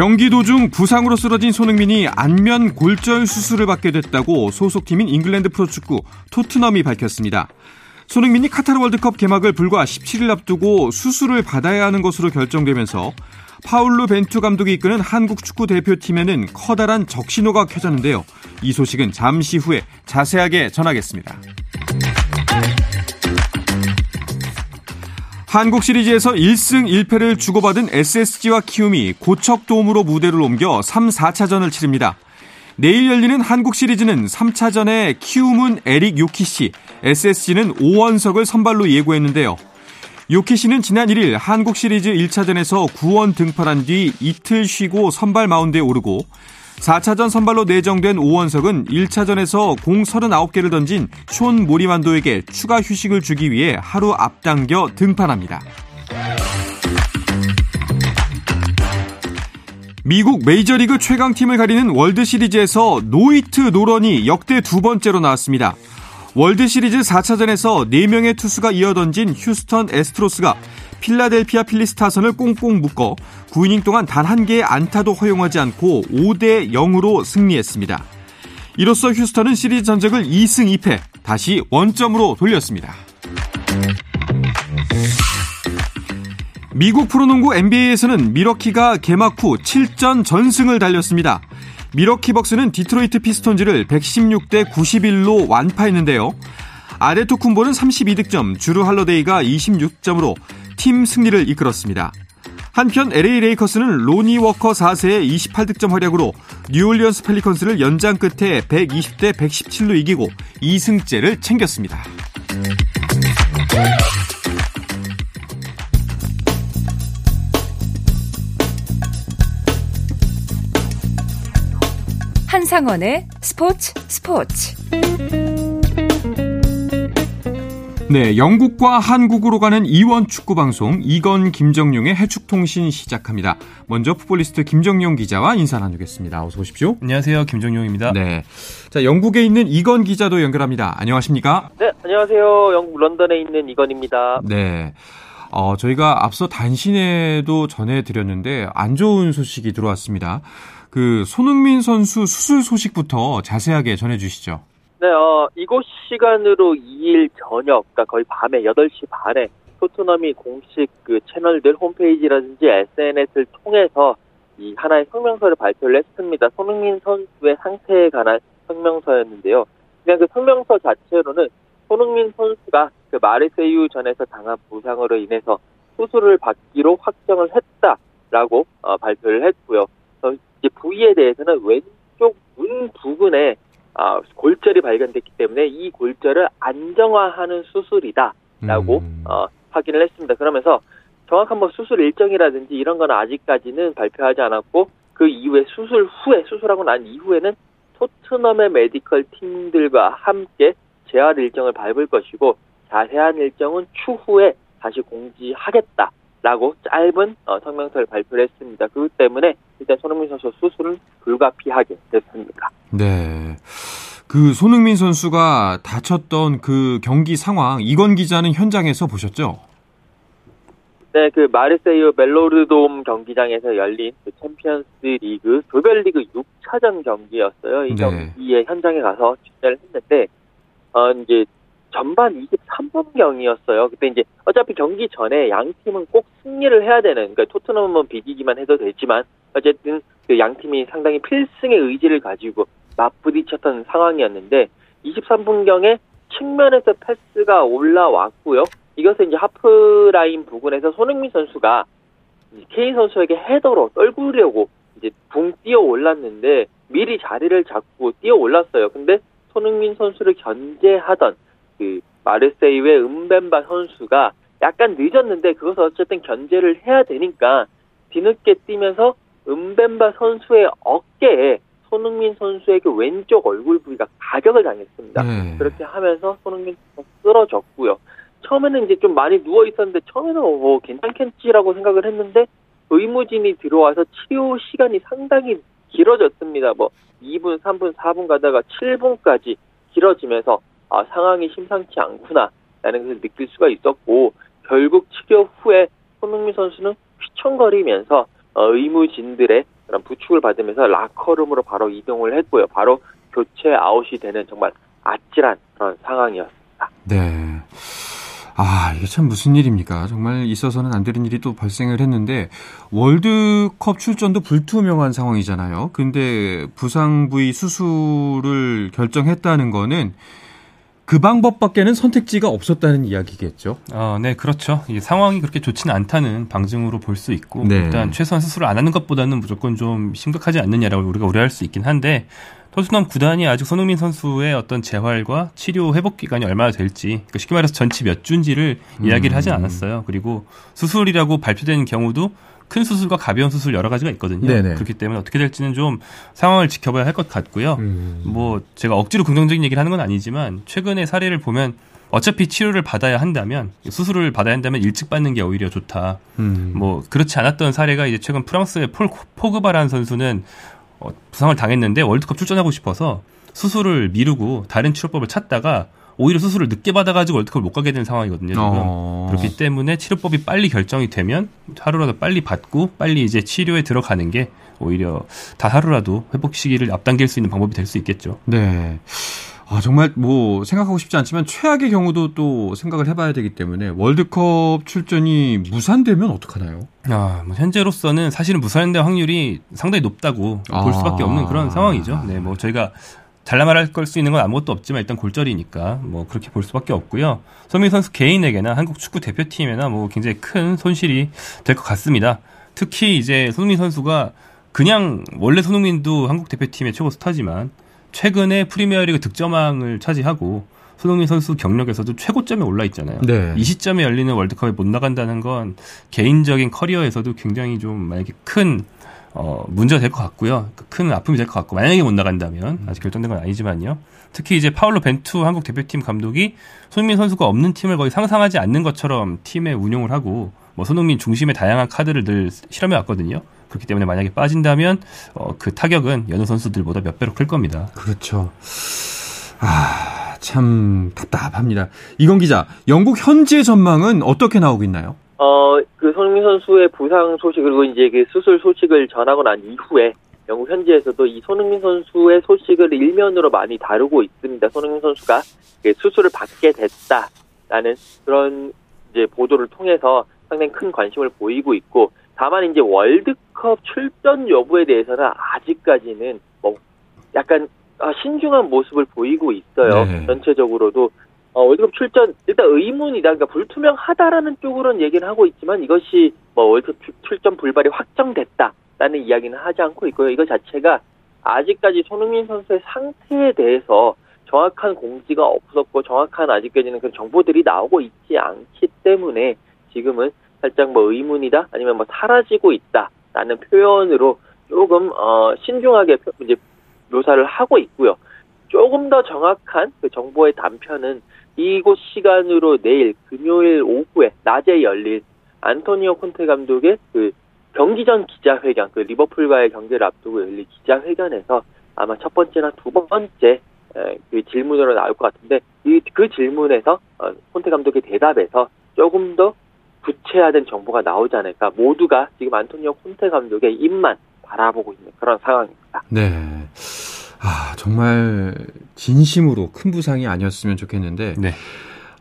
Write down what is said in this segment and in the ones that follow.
경기 도중 부상으로 쓰러진 손흥민이 안면 골절 수술을 받게 됐다고 소속팀인 잉글랜드 프로축구 토트넘이 밝혔습니다. 손흥민이 카타르 월드컵 개막을 불과 17일 앞두고 수술을 받아야 하는 것으로 결정되면서 파울루 벤투 감독이 이끄는 한국 축구 대표팀에는 커다란 적신호가 켜졌는데요. 이 소식은 잠시 후에 자세하게 전하겠습니다. 한국 시리즈에서 1승 1패를 주고받은 SSG와 키움이 고척돔으로 무대를 옮겨 3, 4차전을 치릅니다. 내일 열리는 한국 시리즈는 3차전에 키움은 에릭 요키시, SSG는 오원석을 선발로 예고했는데요. 요키시는 지난 1일 한국 시리즈 1차전에서 9원 등판한 뒤 이틀 쉬고 선발 마운드에 오르고 4차전 선발로 내정된 오원석은 1차전에서 공 39개를 던진 숀 모리만도에게 추가 휴식을 주기 위해 하루 앞당겨 등판합니다. 미국 메이저리그 최강팀을 가리는 월드시리즈에서 노히트 노런이 역대 두 번째로 나왔습니다. 월드시리즈 4차전에서 4명의 투수가 이어 던진 휴스턴 애스트로스가 필라델피아 필리스 타선을 꽁꽁 묶어 9이닝 동안 단 한 개의 안타도 허용하지 않고 5대 0으로 승리했습니다. 이로써 휴스턴은 시리즈 전적을 2승 2패 다시 원점으로 돌렸습니다. 미국 프로농구 NBA에서는 밀워키가 개막 후 7전 전승을 달렸습니다. 밀워키 벅스는 디트로이트 피스톤즈를 116대 91로 완파했는데요. 아데토쿤보는 32득점, 즈루 할러데이가 26점으로 팀 승리를 이끌었습니다. 한편 LA 레이커스는 로니 워커 4세의 28득점 활약으로 뉴올리언스 펠리컨스를 연장 끝에 120대 117로 이기고 2승째를 챙겼습니다. 한상원의 스포츠 스포츠 네, 영국과 한국으로 가는 이원 축구 방송 이건 김정용의 해축통신 시작합니다. 먼저 풋볼리스트 김정용 기자와 인사 나누겠습니다. 어서 오십시오. 안녕하세요, 김정용입니다. 네, 자 영국에 있는 이건 기자도 연결합니다. 안녕하십니까? 네, 안녕하세요. 영국 런던에 있는 이건입니다. 네. 어, 저희가 앞서 단신에도 전해드렸는데 안 좋은 소식이 들어왔습니다. 그 손흥민 선수 수술 소식부터 자세하게 전해주시죠. 네, 어, 이곳 시간으로 2일 저녁, 그러니까 거의 밤에 8시 반에 토트넘이 공식 그 채널들 홈페이지라든지 SNS를 통해서 이 하나의 성명서를 발표를 했습니다. 손흥민 선수의 상태에 관한 성명서였는데요. 그냥 그 성명서 자체로는 손흥민 선수가 그 마르세유 전에서 당한 부상으로 인해서 수술을 받기로 확정을 했다라고 어, 발표를 했고요. 어, 이제 부위에 대해서는 왼쪽 눈 부분에 아, 골절이 발견됐기 때문에 이 골절을 안정화하는 수술이다라고 음. 어, 확인을 했습니다. 그러면서 정확한 뭐 수술 일정이라든지 이런 건 아직까지는 발표하지 않았고 그 이후에 수술 후에 수술하고 난 이후에는 토트넘의 메디컬 팀들과 함께 재활 일정을 밟을 것이고 자세한 일정은 추후에 다시 공지하겠다 라고 짧은 어, 성명서를 발표를 했습니다. 그것 때문에 일단 손흥민 선수 수술은 불가피하게 됐습니다. 네. 그 손흥민 선수가 다쳤던 그 경기 상황 이건 기자는 현장에서 보셨죠? 네, 그 마르세유 벨로드롬 경기장에서 열린 그 챔피언스 리그 조별리그 6차전 경기였어요. 이 네. 경기에 현장에 가서 취재를 했는데 어 이제 전반 23분경이었어요. 그때 이제 어차피 경기 전에 양 팀은 꼭 승리를 해야 되는 그러니까 토트넘은 비기기만 해도 되지만 어쨌든 그 양 팀이 상당히 필승의 의지를 가지고 맞부딪혔던 상황이었는데 23분경에 측면에서 패스가 올라왔고요. 이것을 이제 하프라인 부근에서 손흥민 선수가 케인 선수에게 헤더로 떨구려고 이제 붕 뛰어 올랐는데 미리 자리를 잡고 뛰어 올랐어요. 근데 손흥민 선수를 견제하던 그 마르세유의 은벤바 선수가 약간 늦었는데 그것을 어쨌든 견제를 해야 되니까 뒤늦게 뛰면서 은벤바 선수의 어깨에 손흥민 선수에게 왼쪽 얼굴 부위가 가격을 당했습니다. 네. 그렇게 하면서 손흥민 선수가 쓰러졌고요. 처음에는 이제 좀 많이 누워 있었는데 처음에는 뭐 괜찮겠지라고 생각을 했는데 의무진이 들어와서 치료 시간이 상당히 길어졌습니다. 뭐 2분, 3분, 4분 가다가 7분까지 길어지면서 아, 상황이 심상치 않구나라는 것을 느낄 수가 있었고 결국 치료 후에 손흥민 선수는 휘청거리면서 어, 의무진들의 그런 부축을 받으면서 라커룸으로 바로 이동을 했고요. 바로 교체 아웃이 되는 정말 아찔한 그런 상황이었습니다. 네. 아, 이게 참 무슨 일입니까? 정말 있어서는 안 되는 일이 또 발생을 했는데, 월드컵 출전도 불투명한 상황이잖아요. 근데 부상 부위 수술을 결정했다는 거는 그 방법밖에는 선택지가 없었다는 이야기겠죠. 어, 네, 그렇죠. 이 상황이 그렇게 좋지는 않다는 방증으로 볼 수 있고 네. 일단 최소한 수술을 안 하는 것보다는 무조건 좀 심각하지 않느냐라고 우리가 우려할 수 있긴 한데 토트넘 구단이 아직 손흥민 선수의 어떤 재활과 치료 회복 기간이 얼마나 될지 그러니까 쉽게 말해서 전치 몇 주인지를 이야기를 하지 않았어요. 그리고 수술이라고 발표되는 경우도 큰 수술과 가벼운 수술 여러 가지가 있거든요. 네네. 그렇기 때문에 어떻게 될지는 좀 상황을 지켜봐야 할 것 같고요. 음. 뭐 제가 억지로 긍정적인 얘기를 하는 건 아니지만 최근의 사례를 보면 어차피 치료를 받아야 한다면 수술을 받아야 한다면 일찍 받는 게 오히려 좋다. 음. 뭐 그렇지 않았던 사례가 이제 최근 프랑스의 폴 포그바라는 선수는 어, 부상을 당했는데 월드컵 출전하고 싶어서 수술을 미루고 다른 치료법을 찾다가 오히려 수술을 늦게 받아가지고 월드컵을 못 가게 된 상황이거든요. 지금. 어. 그렇기 때문에 치료법이 빨리 결정이 되면 하루라도 빨리 받고 빨리 이제 치료에 들어가는 게 오히려 다 하루라도 회복 시기를 앞당길 수 있는 방법이 될 수 있겠죠. 네. 아, 정말 뭐 생각하고 싶지 않지만 최악의 경우도 또 생각을 해봐야 되기 때문에 월드컵 출전이 무산되면 어떡하나요? 아, 뭐 현재로서는 사실은 무산될 확률이 상당히 높다고 아. 볼 수밖에 없는 그런 상황이죠. 네, 뭐 저희가 잘라 말할 걸 수 있는 건 아무것도 없지만 일단 골절이니까 뭐 그렇게 볼 수밖에 없고요. 손흥민 선수 개인에게나 한국 축구 대표팀에나 뭐 굉장히 큰 손실이 될 것 같습니다. 특히 이제 손흥민 선수가 그냥 원래 손흥민도 한국 대표팀의 최고 스타지만 최근에 프리미어리그 득점왕을 차지하고 손흥민 선수 경력에서도 최고점에 올라 있잖아요. 네. 이 시점에 열리는 월드컵에 못 나간다는 건 개인적인 커리어에서도 굉장히 좀 만약에 큰 어, 문제가 될 것 같고요. 큰 아픔이 될 것 같고 만약에 못 나간다면 아직 결정된 건 아니지만요. 특히 이제 파울로 벤투 한국 대표팀 감독이 손흥민 선수가 없는 팀을 거의 상상하지 않는 것처럼 팀의 운용을 하고 뭐 손흥민 중심의 다양한 카드를 늘 실험해 왔거든요. 그렇기 때문에 만약에 빠진다면 어, 그 타격은 여느 선수들보다 몇 배로 클 겁니다. 그렇죠. 아, 참 답답합니다. 이건 기자, 영국 현지의 전망은 어떻게 나오고 있나요? 어, 그 손흥민 선수의 부상 소식 그리고 이제 그 수술 소식을 전하고 난 이후에 영국 현지에서도 이 손흥민 선수의 소식을 일면으로 많이 다루고 있습니다. 손흥민 선수가 그 수술을 받게 됐다라는 그런 이제 보도를 통해서 상당히 큰 관심을 보이고 있고 다만 이제 월드컵 출전 여부에 대해서는 아직까지는 뭐 약간 아, 신중한 모습을 보이고 있어요. 네. 전체적으로도 어, 월드컵 출전 일단 의문이다. 그러니까 불투명하다라는 쪽으로는 얘기를 하고 있지만 이것이 뭐 월드컵 출- 출전 불발이 확정됐다라는 이야기는 하지 않고 있고요. 이거 자체가 아직까지 손흥민 선수의 상태에 대해서 정확한 공지가 없었고 정확한 아직까지는 그런 정보들이 나오고 있지 않기 때문에 지금은 살짝 뭐 의문이다 아니면 뭐 사라지고 있다라는 표현으로 조금 어 신중하게 표- 이제 묘사를 하고 있고요. 조금 더 정확한 그 정보의 단편은 이곳 시간으로 내일 금요일 오후에 낮에 열릴 안토니오 콘테 감독의 그 경기 전 기자회견, 그 리버풀과의 경기를 앞두고 열릴 기자회견에서 아마 첫 번째나 두 번째 에, 그 질문으로 나올 것 같은데 이 그 질문에서 어, 콘테 감독의 대답에서 조금 더 구체화된 정보가 나오지 않을까 모두가 지금 안토니오 콘테 감독의 입만 바라보고 있는 그런 상황입니다. 네. 아, 정말 진심으로 큰 부상이 아니었으면 좋겠는데, 네.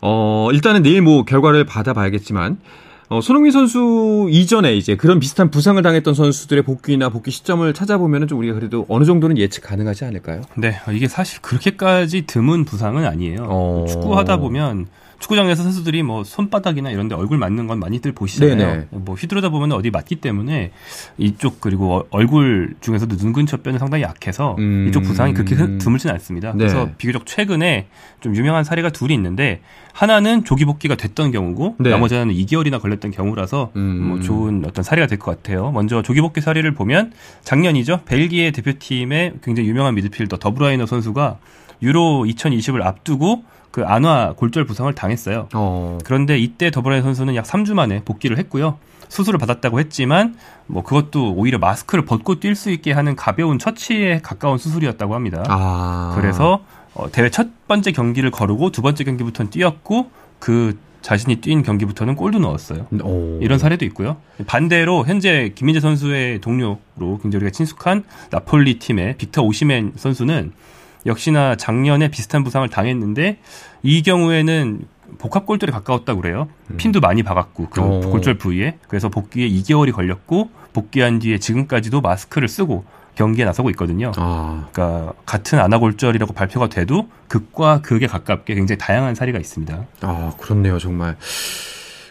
어, 일단은 내일 뭐 결과를 받아봐야겠지만, 어, 손흥민 선수 이전에 이제 그런 비슷한 부상을 당했던 선수들의 복귀나 복귀 시점을 찾아보면 좀 우리가 그래도 어느 정도는 예측 가능하지 않을까요? 네, 이게 사실 그렇게까지 드문 부상은 아니에요. 어. 축구하다 보면 축구장에서 선수들이 뭐 손바닥이나 이런 데 얼굴 맞는 건 많이들 보시잖아요. 네네. 뭐 휘두르다 보면 어디 맞기 때문에 이쪽 그리고 어- 얼굴 중에서도 눈 근처 뼈는 상당히 약해서 음. 이쪽 부상이 그렇게 흔- 드물진 않습니다. 네. 그래서 비교적 최근에 좀 유명한 사례가 둘이 있는데 하나는 조기 복귀가 됐던 경우고 네. 나머지 하나는 2개월이나 걸렸던 경우라서 음. 뭐 좋은 어떤 사례가 될 것 같아요. 먼저 조기 복귀 사례를 보면 작년이죠. 벨기에 대표팀의 굉장히 유명한 미드필더 더브라위너 선수가 유로 2020을 앞두고 그 안와 골절 부상을 당했어요. 어. 그런데 이때 더브라위너 선수는 약 3주 만에 복귀를 했고요. 수술을 받았다고 했지만 뭐 그것도 오히려 마스크를 벗고 뛸 수 있게 하는 가벼운 처치에 가까운 수술이었다고 합니다. 아. 그래서 어, 대회 첫 번째 경기를 거르고 두 번째 경기부터는 뛰었고 그 자신이 뛴 경기부터는 골도 넣었어요. 오. 이런 사례도 있고요. 반대로 현재 김민재 선수의 동료로 굉장히 우리가 친숙한 나폴리 팀의 빅터 오시멘 선수는 역시나 작년에 비슷한 부상을 당했는데 이 경우에는 복합 골절에 가까웠다고 그래요. 핀도 많이 박았고 그 오. 골절 부위에 그래서 복귀에 2개월이 걸렸고 복귀한 뒤에 지금까지도 마스크를 쓰고 경기에 나서고 있거든요. 아. 그러니까 같은 아나골절이라고 발표가 돼도 극과 극에 가깝게 굉장히 다양한 사례가 있습니다. 아, 그렇네요, 정말.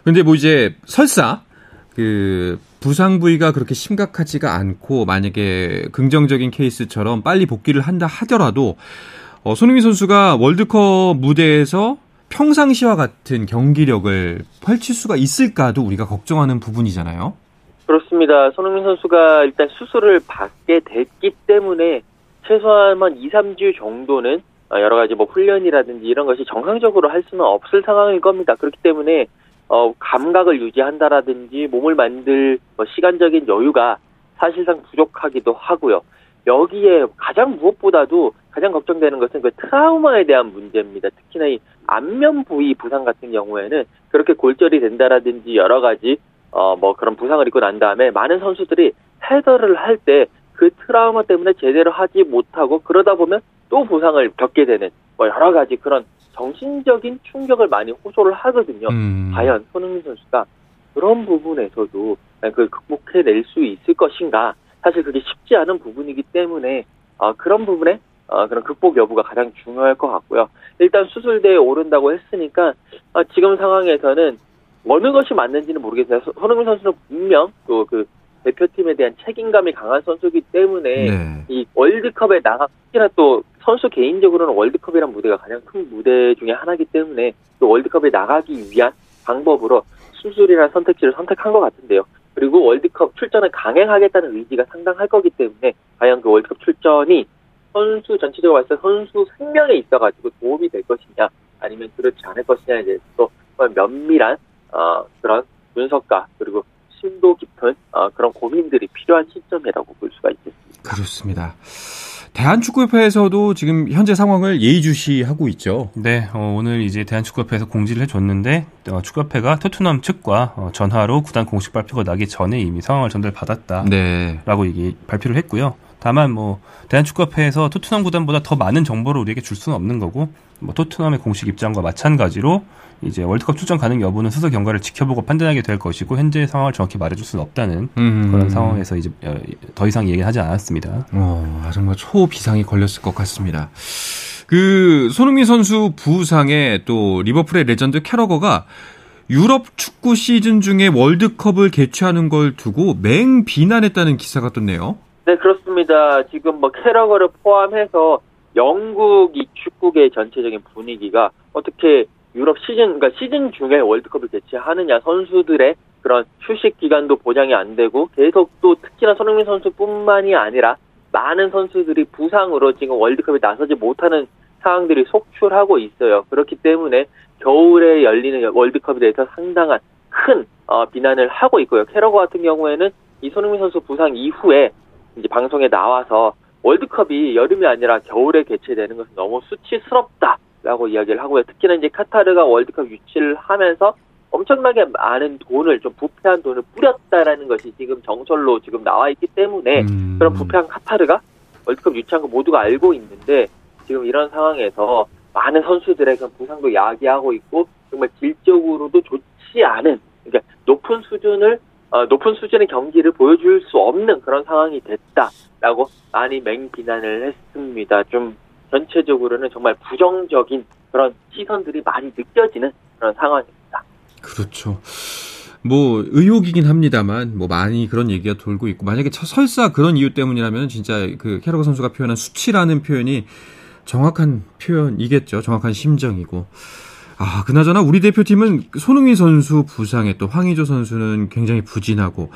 근데 뭐 이제 설사 그 부상 부위가 그렇게 심각하지가 않고 만약에 긍정적인 케이스처럼 빨리 복귀를 한다 하더라도 어, 손흥민 선수가 월드컵 무대에서 평상시와 같은 경기력을 펼칠 수가 있을까도 우리가 걱정하는 부분이잖아요. 그렇습니다. 손흥민 선수가 일단 수술을 받게 됐기 때문에 최소한 한 2, 3주 정도는 어, 여러 가지 뭐 훈련이라든지 이런 것이 정상적으로 할 수는 없을 상황일 겁니다. 그렇기 때문에 어, 감각을 유지한다라든지 몸을 만들 뭐 시간적인 여유가 사실상 부족하기도 하고요. 여기에 가장 무엇보다도 가장 걱정되는 것은 그 트라우마에 대한 문제입니다. 특히나 이 안면 부위 부상 같은 경우에는 그렇게 골절이 된다라든지 여러 가지 어 뭐 그런 부상을 입고 난 다음에 많은 선수들이 헤더를 할 때 그 트라우마 때문에 제대로 하지 못하고 그러다 보면 또 부상을 겪게 되는 뭐 여러 가지 그런 정신적인 충격을 많이 호소를 하거든요. 음. 과연 손흥민 선수가 그런 부분에서도 그걸 극복해낼 수 있을 것인가? 사실 그게 쉽지 않은 부분이기 때문에 어, 그런 부분에 어, 그런 극복 여부가 가장 중요할 것 같고요. 일단 수술대에 오른다고 했으니까 어, 지금 상황에서는 어느 것이 맞는지는 모르겠어요. 소- 손흥민 선수는 분명 또 그 대표팀에 대한 책임감이 강한 선수이기 때문에 네. 이 월드컵에 나가 특히나 또 선수 개인적으로는 월드컵이란 무대가 가장 큰 무대 중에 하나이기 때문에 또 월드컵에 나가기 위한 방법으로 수술이라는 선택지를 선택한 것 같은데요. 그리고 월드컵 출전을 강행하겠다는 의지가 상당할 거기 때문에 과연 그 월드컵 출전이 선수 전체적으로 봤을 때 선수 생명에 있어가지고 도움이 될 것이냐 아니면 그렇지 않을 것이냐에 대해서 또 면밀한 어, 그런 분석과 그리고 심도 깊은 어, 그런 고민들이 필요한 시점이라고 볼 수가 있겠습니다. 그렇습니다. 대한축구협회에서도 지금 현재 상황을 예의주시하고 있죠. 네, 어, 오늘 이제 대한축구협회에서 공지를 해줬는데 어, 축구협회가 토트넘 측과 어, 전화로 구단 공식 발표가 나기 전에 이미 상황을 전달받았다라고 네. 얘기 발표를 했고요. 다만 뭐 대한축구협회에서 토트넘 구단보다 더 많은 정보를 우리에게 줄 수는 없는 거고 뭐 토트넘의 공식 입장과 마찬가지로 이제 월드컵 출전 가능 여부는 수술 경과를 지켜보고 판단하게 될 것이고 현재 상황을 정확히 말해줄 수는 없다는 음. 그런 상황에서 이제 어, 더 이상 얘기하지 않았습니다. 어, 아, 정말 초비상이 걸렸을 것 같습니다. 그 손흥민 선수 부상에 또 리버풀의 레전드 캐러거가 유럽 축구 시즌 중에 월드컵을 개최하는 걸 두고 맹 비난했다는 기사가 떴네요. 네, 그렇습니다. 지금 뭐 캐러거를 포함해서 영국 이 축구계 전체적인 분위기가 어떻게 유럽 시즌, 그러니까 시즌 중에 월드컵을 개최하느냐, 선수들의 그런 휴식 기간도 보장이 안 되고 계속 또 특히나 손흥민 선수뿐만이 아니라 많은 선수들이 부상으로 지금 월드컵에 나서지 못하는 상황들이 속출하고 있어요. 그렇기 때문에 겨울에 열리는 월드컵에 대해서 상당한 큰 어, 비난을 하고 있고요. 캐러거 같은 경우에는 이 손흥민 선수 부상 이후에 이제 방송에 나와서 월드컵이 여름이 아니라 겨울에 개최되는 것은 너무 수치스럽다라고 이야기를 하고요. 특히나 이제 카타르가 월드컵 유치를 하면서 엄청나게 많은 돈을 좀 부패한 돈을 뿌렸다라는 것이 지금 정설로 지금 나와 있기 때문에 음. 그런 부패한 카타르가 월드컵 유치한 거 모두가 알고 있는데 지금 이런 상황에서 많은 선수들의 그런 부상도 야기하고 있고 정말 질적으로도 좋지 않은 그러니까 높은 수준을 어, 높은 수준의 경기를 보여줄 수 없는 그런 상황이 됐다라고 많이 맹비난을 했습니다. 좀 전체적으로는 정말 부정적인 그런 시선들이 많이 느껴지는 그런 상황입니다. 그렇죠. 뭐 의혹이긴 합니다만 뭐 많이 그런 얘기가 돌고 있고 만약에 설사 그런 이유 때문이라면 진짜 그 캐러거 선수가 표현한 수치라는 표현이 정확한 표현이겠죠. 정확한 심정이고. 아, 그나저나 우리 대표팀은 손흥민 선수 부상에 또 황의조 선수는 굉장히 부진하고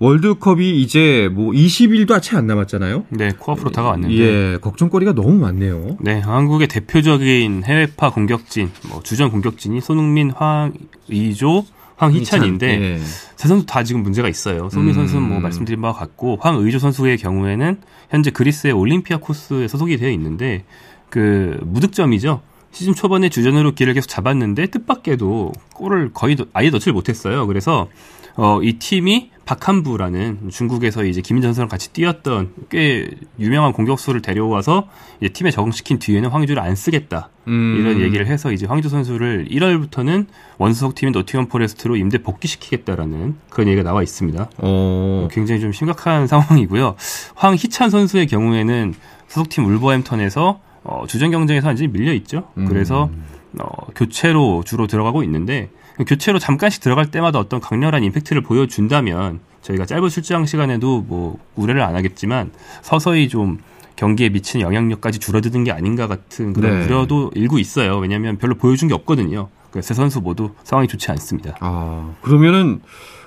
월드컵이 이제 뭐 20일도 채 안 남았잖아요. 네, 코앞으로 다가왔는데. 예, 걱정거리가 너무 많네요. 네, 한국의 대표적인 해외파 공격진, 뭐 주전 공격진이 손흥민, 황의조, 황희찬인데 예. 세 선수 다 지금 문제가 있어요. 손흥민 음. 선수는 뭐 말씀드린 바와 같고 황의조 선수의 경우에는 현재 그리스의 올림피아 코스에 소속이 되어 있는데 그 무득점이죠. 시즌 초반에 주전으로 기회를 계속 잡았는데 뜻밖에도 골을 거의 아예 넣지를 못했어요. 그래서 어, 이 팀이 바캄부라는 중국에서 이제 김민재 선수랑 같이 뛰었던 꽤 유명한 공격수를 데려와서 이제 팀에 적응시킨 뒤에는 황의조를 안 쓰겠다 음. 이런 얘기를 해서 이제 황의조 선수를 1월부터는 원소속 팀인 노팅엄 포레스트로 임대 복귀시키겠다라는 그런 얘기가 나와 있습니다. 오. 어. 굉장히 좀 심각한 상황이고요. 황희찬 선수의 경우에는 소속팀 울버햄턴에서 어, 주전 경쟁에서 완전히 밀려 있죠. 음. 그래서 어, 교체로 주로 들어가고 있는데 교체로 잠깐씩 들어갈 때마다 어떤 강렬한 임팩트를 보여준다면 저희가 짧은 출장 시간에도 뭐 우려를 안 하겠지만 서서히 좀 경기에 미치는 영향력까지 줄어드는 게 아닌가 같은 그런 네. 우려도 일고 있어요. 왜냐하면 별로 보여준 게 없거든요. 세 선수 모두 상황이 좋지 않습니다. 아 그러면은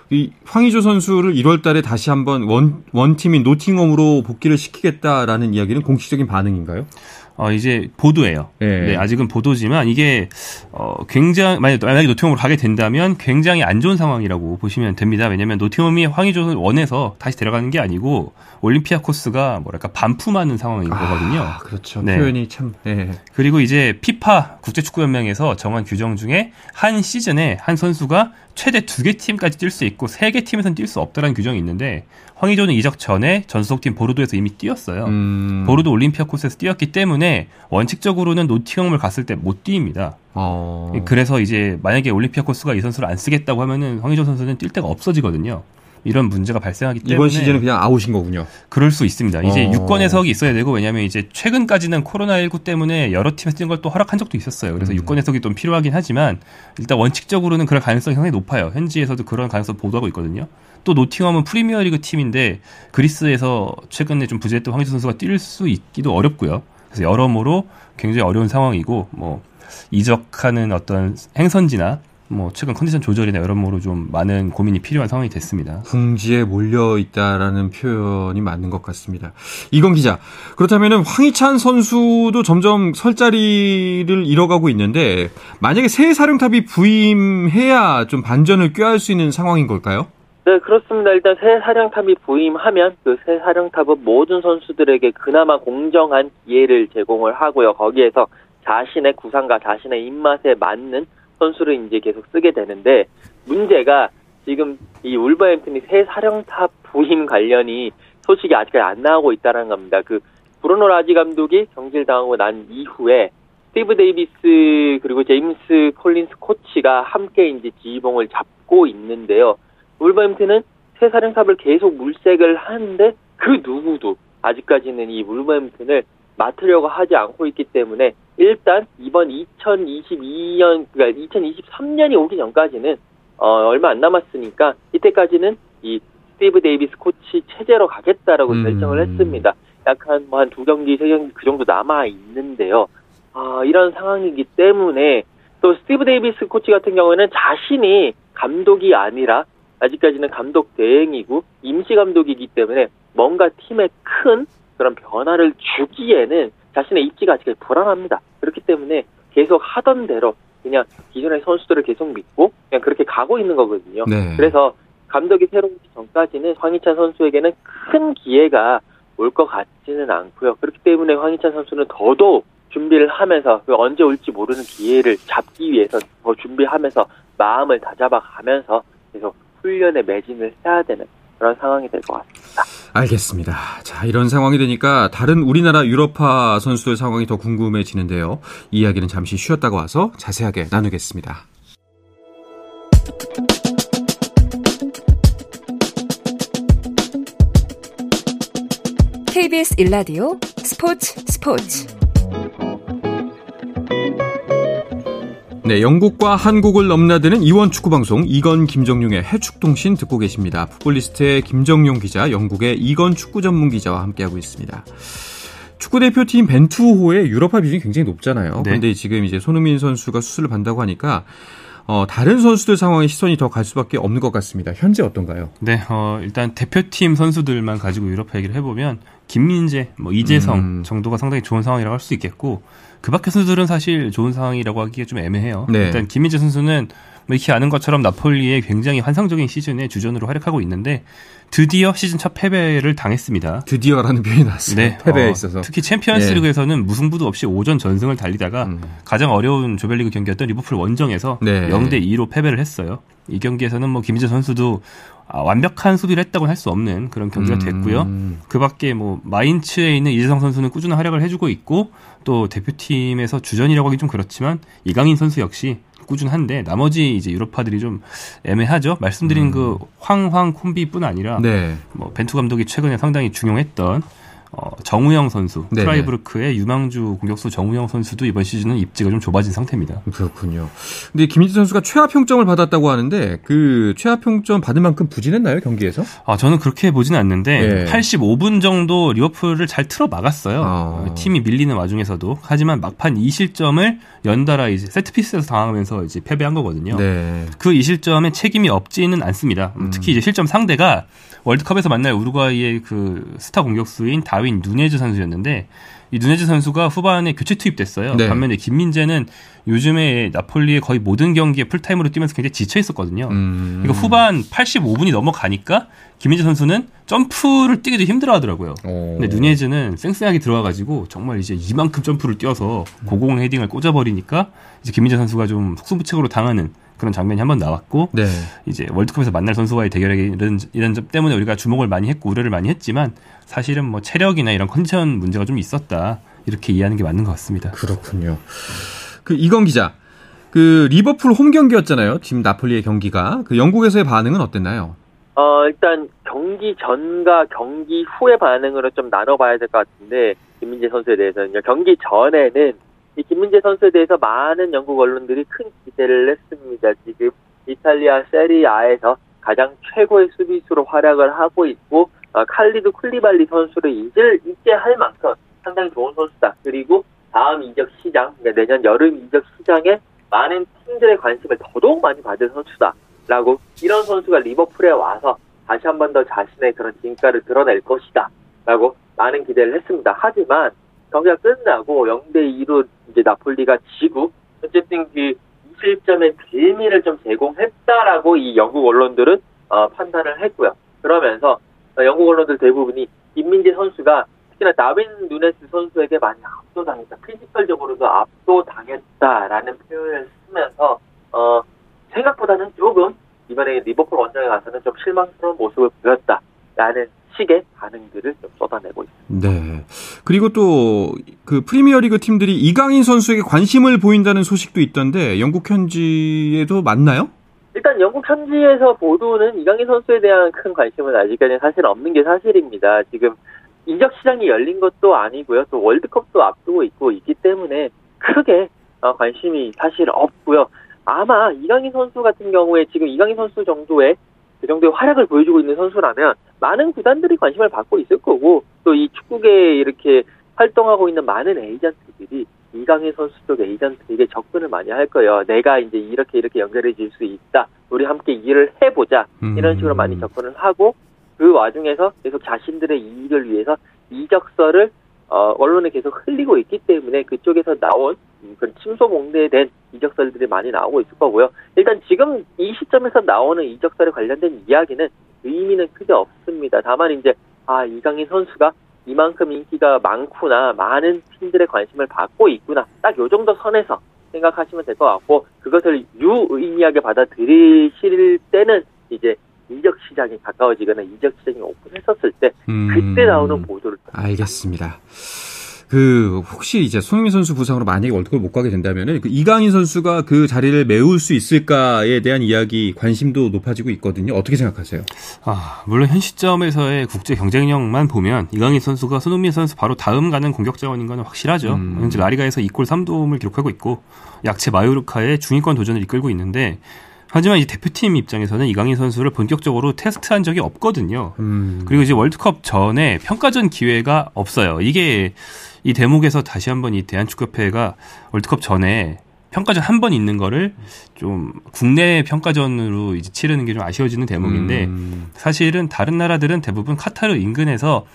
이 황의조 선수를 1월 달에 다시 한번 원, 원팀인 노팅엄으로 복귀를 시키겠다라는 이야기는 공식적인 반응인가요? 어, 이제 보도예요. 네. 네 아직은 보도지만 이게 어, 굉장히 만약 만약에 노팅엄으로 가게 된다면 굉장히 안 좋은 상황이라고 보시면 됩니다. 왜냐하면 노팅엄이 황의조를 원해서 다시 데려가는 게 아니고 올림피아코스가 뭐랄까 반품하는 상황인 아, 거거든요. 그렇죠. 네. 표현이 참. 네. 그리고 이제 피파 국제축구연맹에서 정한 규정 중에 한 시즌에 한 선수가 최대 두 개 팀까지 뛸 수 있고 세 개 팀에서는 뛸 수 없다라는 규정이 있는데 황의조는 이적 전에 전속팀 보르도에서 이미 뛰었어요. 음. 보르도 올림피아 코스에서 뛰었기 때문에 원칙적으로는 노팅엄을 갔을 때 못 뛰입니다. 어. 그래서 이제 만약에 올림피아 코스가 이 선수를 안 쓰겠다고 하면은 황의조 선수는 뛸 데가 없어지거든요. 이런 문제가 발생하기 때문에 이번 시즌은 그냥 아웃인 거군요. 그럴 수 있습니다. 이제 어. 유권 해석이 있어야 되고 왜냐하면 이제 최근까지는 코로나19 때문에 여러 팀에서 뛴걸또 허락한 적도 있었어요. 그래서 음. 유권 해석이 좀 필요하긴 하지만 일단 원칙적으로는 그럴 가능성이 상당히 높아요. 현지에서도 그런 가능성 보도하고 있거든요. 또 노팅엄은 프리미어리그 팀인데 그리스에서 최근에 좀 부재했던 황희수 선수가 뛸 수 있기도 어렵고요. 그래서 여러모로 굉장히 어려운 상황이고 뭐 이적하는 어떤 행선지나 뭐 최근 컨디션 조절이나 여러모로 좀 많은 고민이 필요한 상황이 됐습니다. 궁지에 몰려 있다라는 표현이 맞는 것 같습니다. 이건 기자. 그렇다면 황희찬 선수도 점점 설 자리를 잃어가고 있는데 만약에 새 사령탑이 부임해야 좀 반전을 꾀할 수 있는 상황인 걸까요? 네, 그렇습니다. 일단 새 사령탑이 부임하면 그 새 사령탑은 모든 선수들에게 그나마 공정한 기회를 제공을 하고요. 거기에서 자신의 구상과 자신의 입맛에 맞는 선수를 이제 계속 쓰게 되는데 문제가 지금 이 울버햄튼이 새 사령탑 부임 관련이 소식이 아직까지 안 나오고 있다는 겁니다. 그 브루노 라지 감독이 경질당하고 난 이후에 스티브 데이비스 그리고 제임스 콜린스 코치가 함께 이제 지휘봉을 잡고 있는데요. 울버햄튼은 새 사령탑을 계속 물색을 하는데 그 누구도 아직까지는 이 울버햄튼을 맡으려고 하지 않고 있기 때문에 일단 이번 2022년 그러니까 2023년이 오기 전까지는 어, 얼마 안 남았으니까 이때까지는 이 스티브 데이비스 코치 체제로 가겠다라고 음. 결정을 했습니다. 약 한 뭐 한 두 경기 세 경기 그 정도 남아 있는데요. 아, 이런 상황이기 때문에 또 스티브 데이비스 코치 같은 경우에는 자신이 감독이 아니라 아직까지는 감독 대행이고 임시 감독이기 때문에 뭔가 팀에 큰 그런 변화를 주기에는 자신의 입지가 아직 불안합니다. 그렇기 때문에 계속 하던 대로 그냥 기존의 선수들을 계속 믿고 그냥 그렇게 가고 있는 거거든요. 네. 그래서 감독이 새로 오기 전까지는 황희찬 선수에게는 큰 기회가 올 것 같지는 않고요. 그렇기 때문에 황희찬 선수는 더더욱 준비를 하면서 그 언제 올지 모르는 기회를 잡기 위해서 더 준비하면서 마음을 다잡아 가면서 계속 훈련에 매진을 해야 되는 그런 상황이 될 것 같습니다. 알겠습니다. 자, 이런 상황이 되니까 다른 우리나라 유럽파 선수들 상황이 더 궁금해지는데요. 이 이야기는 잠시 쉬었다가 와서 자세하게 나누겠습니다. KBS 일라디오 스포츠 스포츠 네, 영국과 한국을 넘나드는 이원 축구 방송 이건 김정용의 해축통신 듣고 계십니다. 풋볼리스트의 김정용 기자, 영국의 이건 축구 전문 기자와 함께하고 있습니다. 축구 대표팀 벤투호의 유럽파 비중이 굉장히 높잖아요. 네. 그런데 지금 이제 손흥민 선수가 수술을 받는다고 하니까 어, 다른 선수들 상황에 시선이 더 갈 수밖에 없는 것 같습니다. 현재 어떤가요? 네, 어, 일단 대표팀 선수들만 가지고 유럽파 얘기를 해보면 김민재, 뭐 이재성 음. 정도가 상당히 좋은 상황이라고 할 수 있겠고 그 밖의 선수들은 사실 좋은 상황이라고 하기가 좀 애매해요. 네. 일단 김민재 선수는 뭐 이렇게 아는 것처럼 나폴리의 굉장히 환상적인 시즌에 주전으로 활약하고 있는데 드디어 시즌 첫 패배를 당했습니다. 드디어라는 표현이 나왔어요. 네, 패배에 어, 있어서. 특히 챔피언스리그에서는 무승부도 없이 오전 전승을 달리다가 음. 가장 어려운 조별리그 경기였던 리버풀 원정에서 네. 0대 2로 패배를 했어요. 이 경기에서는 뭐 김민재 선수도 아, 완벽한 수비를 했다고 할 수 없는 그런 경기가 됐고요. 음. 그 밖에 뭐 마인츠에 있는 이재성 선수는 꾸준한 활약을 해주고 있고 또 대표팀에서 주전이라고 하기 좀 그렇지만 이강인 선수 역시 꾸준한데 나머지 이제 유럽파들이 좀 애매하죠. 말씀드린 그 황황 콤비뿐 아니라 음. 네. 뭐 벤투 감독이 최근에 상당히 중용했던 어, 정우영 선수, 네네. 프라이브르크의 유망주 공격수 정우영 선수도 이번 시즌은 입지가 좀 좁아진 상태입니다. 그렇군요. 근데 김민재 선수가 최하 평점을 받았다고 하는데 그 최하 평점 받을 만큼 부진했나요 경기에서? 아, 저는 그렇게 보지는 않는데 예. 85분 정도 리버풀을 잘 틀어 막았어요. 아. 팀이 밀리는 와중에서도 하지만 막판 2실점을 연달아 이제 세트피스에서 당하면서 이제 패배한 거거든요. 네. 그 2실점에 책임이 없지는 않습니다. 음. 특히 이제 실점 상대가 월드컵에서 만날 우루과이의 그 스타 공격수인 다윈 누네즈 선수였는데 이 누네즈 선수가 후반에 교체 투입됐어요. 네. 반면에 김민재는 요즘에 나폴리의 거의 모든 경기에 풀타임으로 뛰면서 굉장히 지쳐 있었거든요. 음. 그러니까 후반 85분이 넘어가니까 김민재 선수는 점프를 뛰기도 힘들어 하더라고요. 어. 근데 누네즈는 쌩쌩하게 들어와 가지고 정말 이제 이만큼 점프를 뛰어서 고공 헤딩을 꽂아버리니까 이제 김민재 선수가 좀 속수무책으로 당하는 그런 장면이 한 번 나왔고 네. 이제 월드컵에서 만날 선수와의 대결에 이런, 이런 점 때문에 우리가 주목을 많이 했고 우려를 많이 했지만 사실은 뭐 체력이나 이런 컨디션 문제가 좀 있었다 이렇게 이해하는 게 맞는 것 같습니다. 그렇군요. 그 이건 기자. 그 리버풀 홈 경기였잖아요. 지금 나폴리의 경기가. 그 영국에서의 반응은 어땠나요? 어, 일단 경기 전과 경기 후의 반응으로 좀 나눠봐야 될 것 같은데 김민재 선수에 대해서는요. 경기 전에는 이 김민재 선수에 대해서 많은 영국 언론들이 큰 기대를 했습니다. 지금 이탈리아 세리아에서 가장 최고의 수비수로 활약을 하고 있고 어, 칼리드 쿨리발리 선수를 잊을 잊게 할 만큼 상당히 좋은 선수다. 그리고 다음 이적 시장, 그러니까 내년 여름 이적 시장에 많은 팀들의 관심을 더더욱 많이 받을 선수다. 라고 이런 선수가 리버풀에 와서 다시 한 번 더 자신의 그런 진가를 드러낼 것이다. 라고 많은 기대를 했습니다. 하지만 경기가 끝나고 0대 2로 이제 나폴리가 지고 어쨌든 그 2실점의 빌미를 좀 제공했다라고 이 영국 언론들은 어, 판단을 했고요. 그러면서 어, 영국 언론들 대부분이 김민재 선수가 특히나 다윈 누네스 선수에게 많이 압도당했다. 피지컬적으로도 압도당했다라는 표현을 쓰면서 어, 생각보다는 조금 이번에 리버풀 원정에 가서는 좀 실망스러운 모습을 보였다라는 식의 반응들을 좀 쏟아내고 있습니다. 네. 그리고 또 그 프리미어리그 팀들이 이강인 선수에게 관심을 보인다는 소식도 있던데 영국 현지에도 맞나요? 일단 영국 현지에서 보도는 이강인 선수에 대한 큰 관심은 아직까지는 사실 없는 게 사실입니다. 지금 이적 시장이 열린 것도 아니고요. 또 월드컵도 앞두고 있고 있기 때문에 크게 어, 관심이 사실 없고요. 아마 이강인 선수 같은 경우에 지금 이강인 선수 정도의 그 정도의 활약을 보여주고 있는 선수라면 많은 구단들이 관심을 받고 있을 거고 또 이 축구계에 이렇게 활동하고 있는 많은 에이전트들이 이강인 선수 쪽 에이전트에게 접근을 많이 할 거예요. 내가 이제 이렇게 이렇게 연결해 줄 수 있다. 우리 함께 일을 해보자. 이런 식으로 음. 많이 접근을 하고 그 와중에서 계속 자신들의 이익을 위해서 이적서를 어, 언론에 계속 흘리고 있기 때문에 그쪽에서 나온 음, 그런 침소봉대된 이적설들이 많이 나오고 있을 거고요. 일단 지금 이 시점에서 나오는 이적설에 관련된 이야기는 의미는 크게 없습니다. 다만 이제 아 이강인 선수가 이만큼 인기가 많구나, 많은 팀들의 관심을 받고 있구나, 딱 요 정도 선에서 생각하시면 될 것 같고 그것을 유의미하게 받아들이실 때는 이제 이적 시장이 가까워지거나 이적 시장이 오픈했었을 때 음. 그때 나오는 보도를 알겠습니다. 그 혹시 이제 손흥민 선수 부상으로 만약에 월드컵을 못 가게 된다면은 그 이강인 선수가 그 자리를 메울 수 있을까에 대한 이야기 관심도 높아지고 있거든요. 어떻게 생각하세요? 아, 물론 현 시점에서의 국제 경쟁력만 보면 이강인 선수가 손흥민 선수 바로 다음 가는 공격 자원인 건 확실하죠. 음. 현재 라리가에서 2골 3도움을 기록하고 있고 약체 마요르카의 중위권 도전을 이끌고 있는데 하지만 이 대표팀 입장에서는 이강인 선수를 본격적으로 테스트한 적이 없거든요. 음. 그리고 이제 월드컵 전에 평가전 기회가 없어요. 이게 이 대목에서 다시 한번 이 대한축구협회가 월드컵 전에 평가전 한 번 있는 거를 좀 국내 평가전으로 이제 치르는 게 좀 아쉬워지는 대목인데 음. 사실은 다른 나라들은 대부분 카타르 인근에서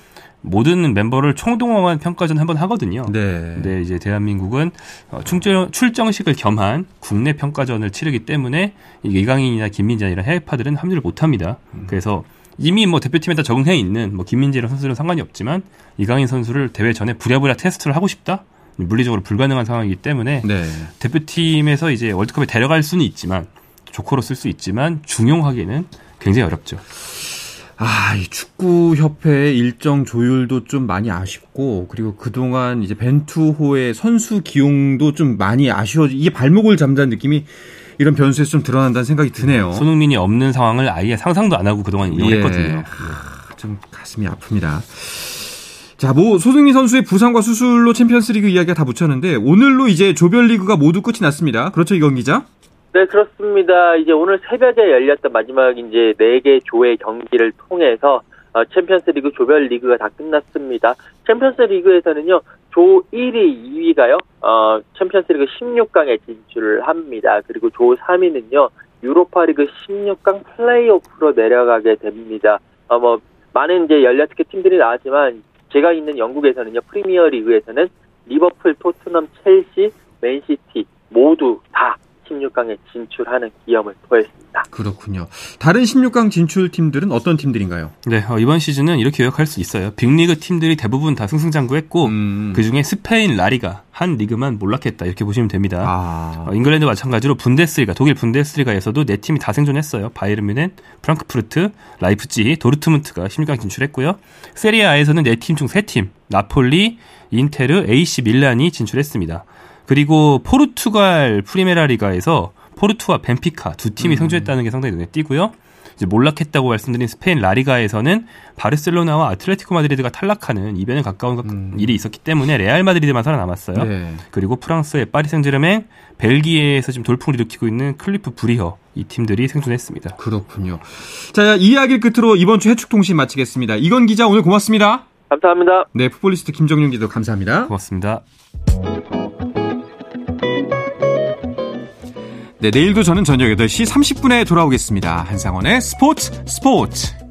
모든 멤버를 총동원한 평가전 한번 하거든요. 네. 근데 이제 대한민국은 어, 출정, 출정식을 겸한 국내 평가전을 치르기 때문에 이강인이나 김민재 이런 해외파들은 합류를 못 합니다. 음. 그래서 이미 뭐 대표팀에 다 적응해 있는 뭐 김민재 이런 선수는 상관이 없지만 이강인 선수를 대회 전에 부랴부랴 테스트를 하고 싶다? 물리적으로 불가능한 상황이기 때문에 네. 대표팀에서 이제 월드컵에 데려갈 수는 있지만 조커로 쓸 수 있지만 중용하기는 굉장히 어렵죠. 아, 이 축구협회의 일정 조율도 좀 많이 아쉽고, 그리고 그동안 이제 벤투호의 선수 기용도 좀 많이 아쉬워, 이게 발목을 잠자는 느낌이 이런 변수에서 좀 드러난다는 생각이 드네요. 손흥민이 없는 상황을 아예 상상도 안 하고 그동안 이용했거든요. 예. 좀 가슴이 아픕니다. 자, 뭐 손흥민 선수의 부상과 수술로 챔피언스리그 이야기가 다 묻혔는데 오늘로 이제 조별리그가 모두 끝이 났습니다. 그렇죠, 이건 기자? 네, 그렇습니다. 이제 오늘 새벽에 열렸던 마지막 이제 4개 조의 경기를 통해서 어, 챔피언스 리그 조별 리그가 다 끝났습니다. 챔피언스 리그에서는요. 조 1위, 2위가요. 어, 챔피언스 리그 16강에 진출을 합니다. 그리고 조 3위는요. 유로파 리그 16강 플레이오프로 내려가게 됩니다. 어, 뭐 많은 이제 연례 특히 팀들이 나왔지만 제가 있는 영국에서는요 프리미어 리그에서는 리버풀, 토트넘, 첼시, 맨시티 모두 다 16강에 진출하는 기염을 보였습니다. 그렇군요. 다른 16강 진출 팀들은 어떤 팀들인가요? 네, 어, 이번 시즌은 이렇게 요약할 수 있어요. 빅리그 팀들이 대부분 다 승승장구했고 음. 그중에 스페인 라리가 한 리그만 몰락했다 이렇게 보시면 됩니다. 아. 어, 잉글랜드 마찬가지로 분데스리가 독일 분데스리가에서도 네 팀이 다 생존했어요. 바이에른 뮌헨, 프랑크푸르트, 라이프찌히, 도르트문트가 16강 진출했고요. 세리에 A에서는 네 팀 중 세 팀, 나폴리, 인테르, AC 밀란이 진출했습니다. 그리고 포르투갈 프리메라 리가에서 포르투와 벤피카 두 팀이 음. 생존했다는 게 상당히 눈에 띄고요. 이제 몰락했다고 말씀드린 스페인 라리가에서는 바르셀로나와 아틀레티코 마드리드가 탈락하는 이변에 가까운 음. 일이 있었기 때문에 레알 마드리드만 살아남았어요. 네. 그리고 프랑스의 파리 생제르맹, 벨기에에서 지금 돌풍을 일으키고 있는 클리프 브리허 이 팀들이 생존했습니다. 그렇군요. 자, 이야기 끝으로 이번 주 해축 통신 마치겠습니다. 이건 기자 오늘 고맙습니다. 감사합니다. 네, 풋볼리스트 김정윤 기자 감사합니다. 고맙습니다. 네, 내일도 저는 저녁 8시 30분에 돌아오겠습니다. 한상원의 스포츠 스포츠.